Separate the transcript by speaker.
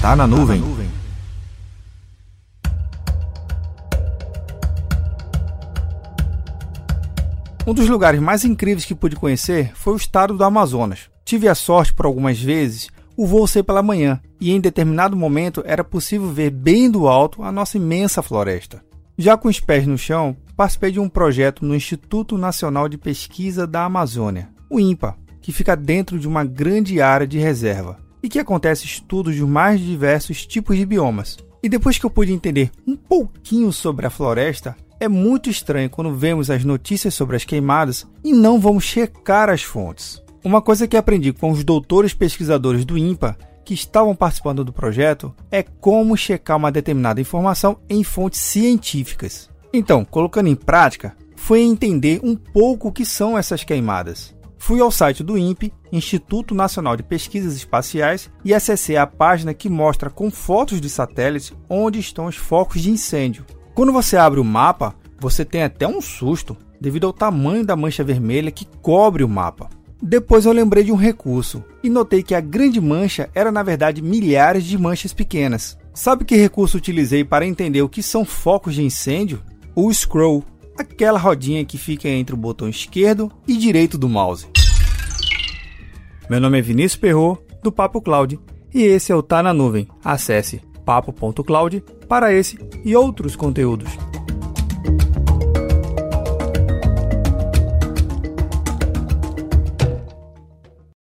Speaker 1: Tá na nuvem. Um dos lugares mais incríveis que pude conhecer foi o estado do Amazonas. Tive a sorte por algumas vezes o voo ser pela manhã e em determinado momento era possível ver bem do alto a nossa imensa floresta. Já com os pés no chão, participei de um projeto no Instituto Nacional de Pesquisa da Amazônia, o INPA, que fica dentro de uma grande área de reserva e que acontece estudos de mais diversos tipos de biomas. E depois que eu pude entender um pouquinho sobre a floresta, é muito estranho quando vemos as notícias sobre as queimadas e não vamos checar as fontes. Uma coisa que aprendi com os doutores pesquisadores do INPA que estavam participando do projeto é como checar uma determinada informação em fontes científicas. Então, colocando em prática, foi entender um pouco o que são essas queimadas. Fui ao site do INPE, Instituto Nacional de Pesquisas Espaciais, e acessei a página que mostra com fotos de satélites onde estão os focos de incêndio. Quando você abre o mapa, você tem até um susto devido ao tamanho da mancha vermelha que cobre o mapa. Depois eu lembrei de um recurso e notei que a grande mancha era na verdade milhares de manchas pequenas. Sabe que recurso utilizei para entender o que são focos de incêndio? O scroll aquela rodinha que fica entre o botão esquerdo e direito do mouse. Meu nome é Vinícius Perro do Papo Cloud, e esse é o Tá na Nuvem. Acesse papo.cloud para esse e outros conteúdos.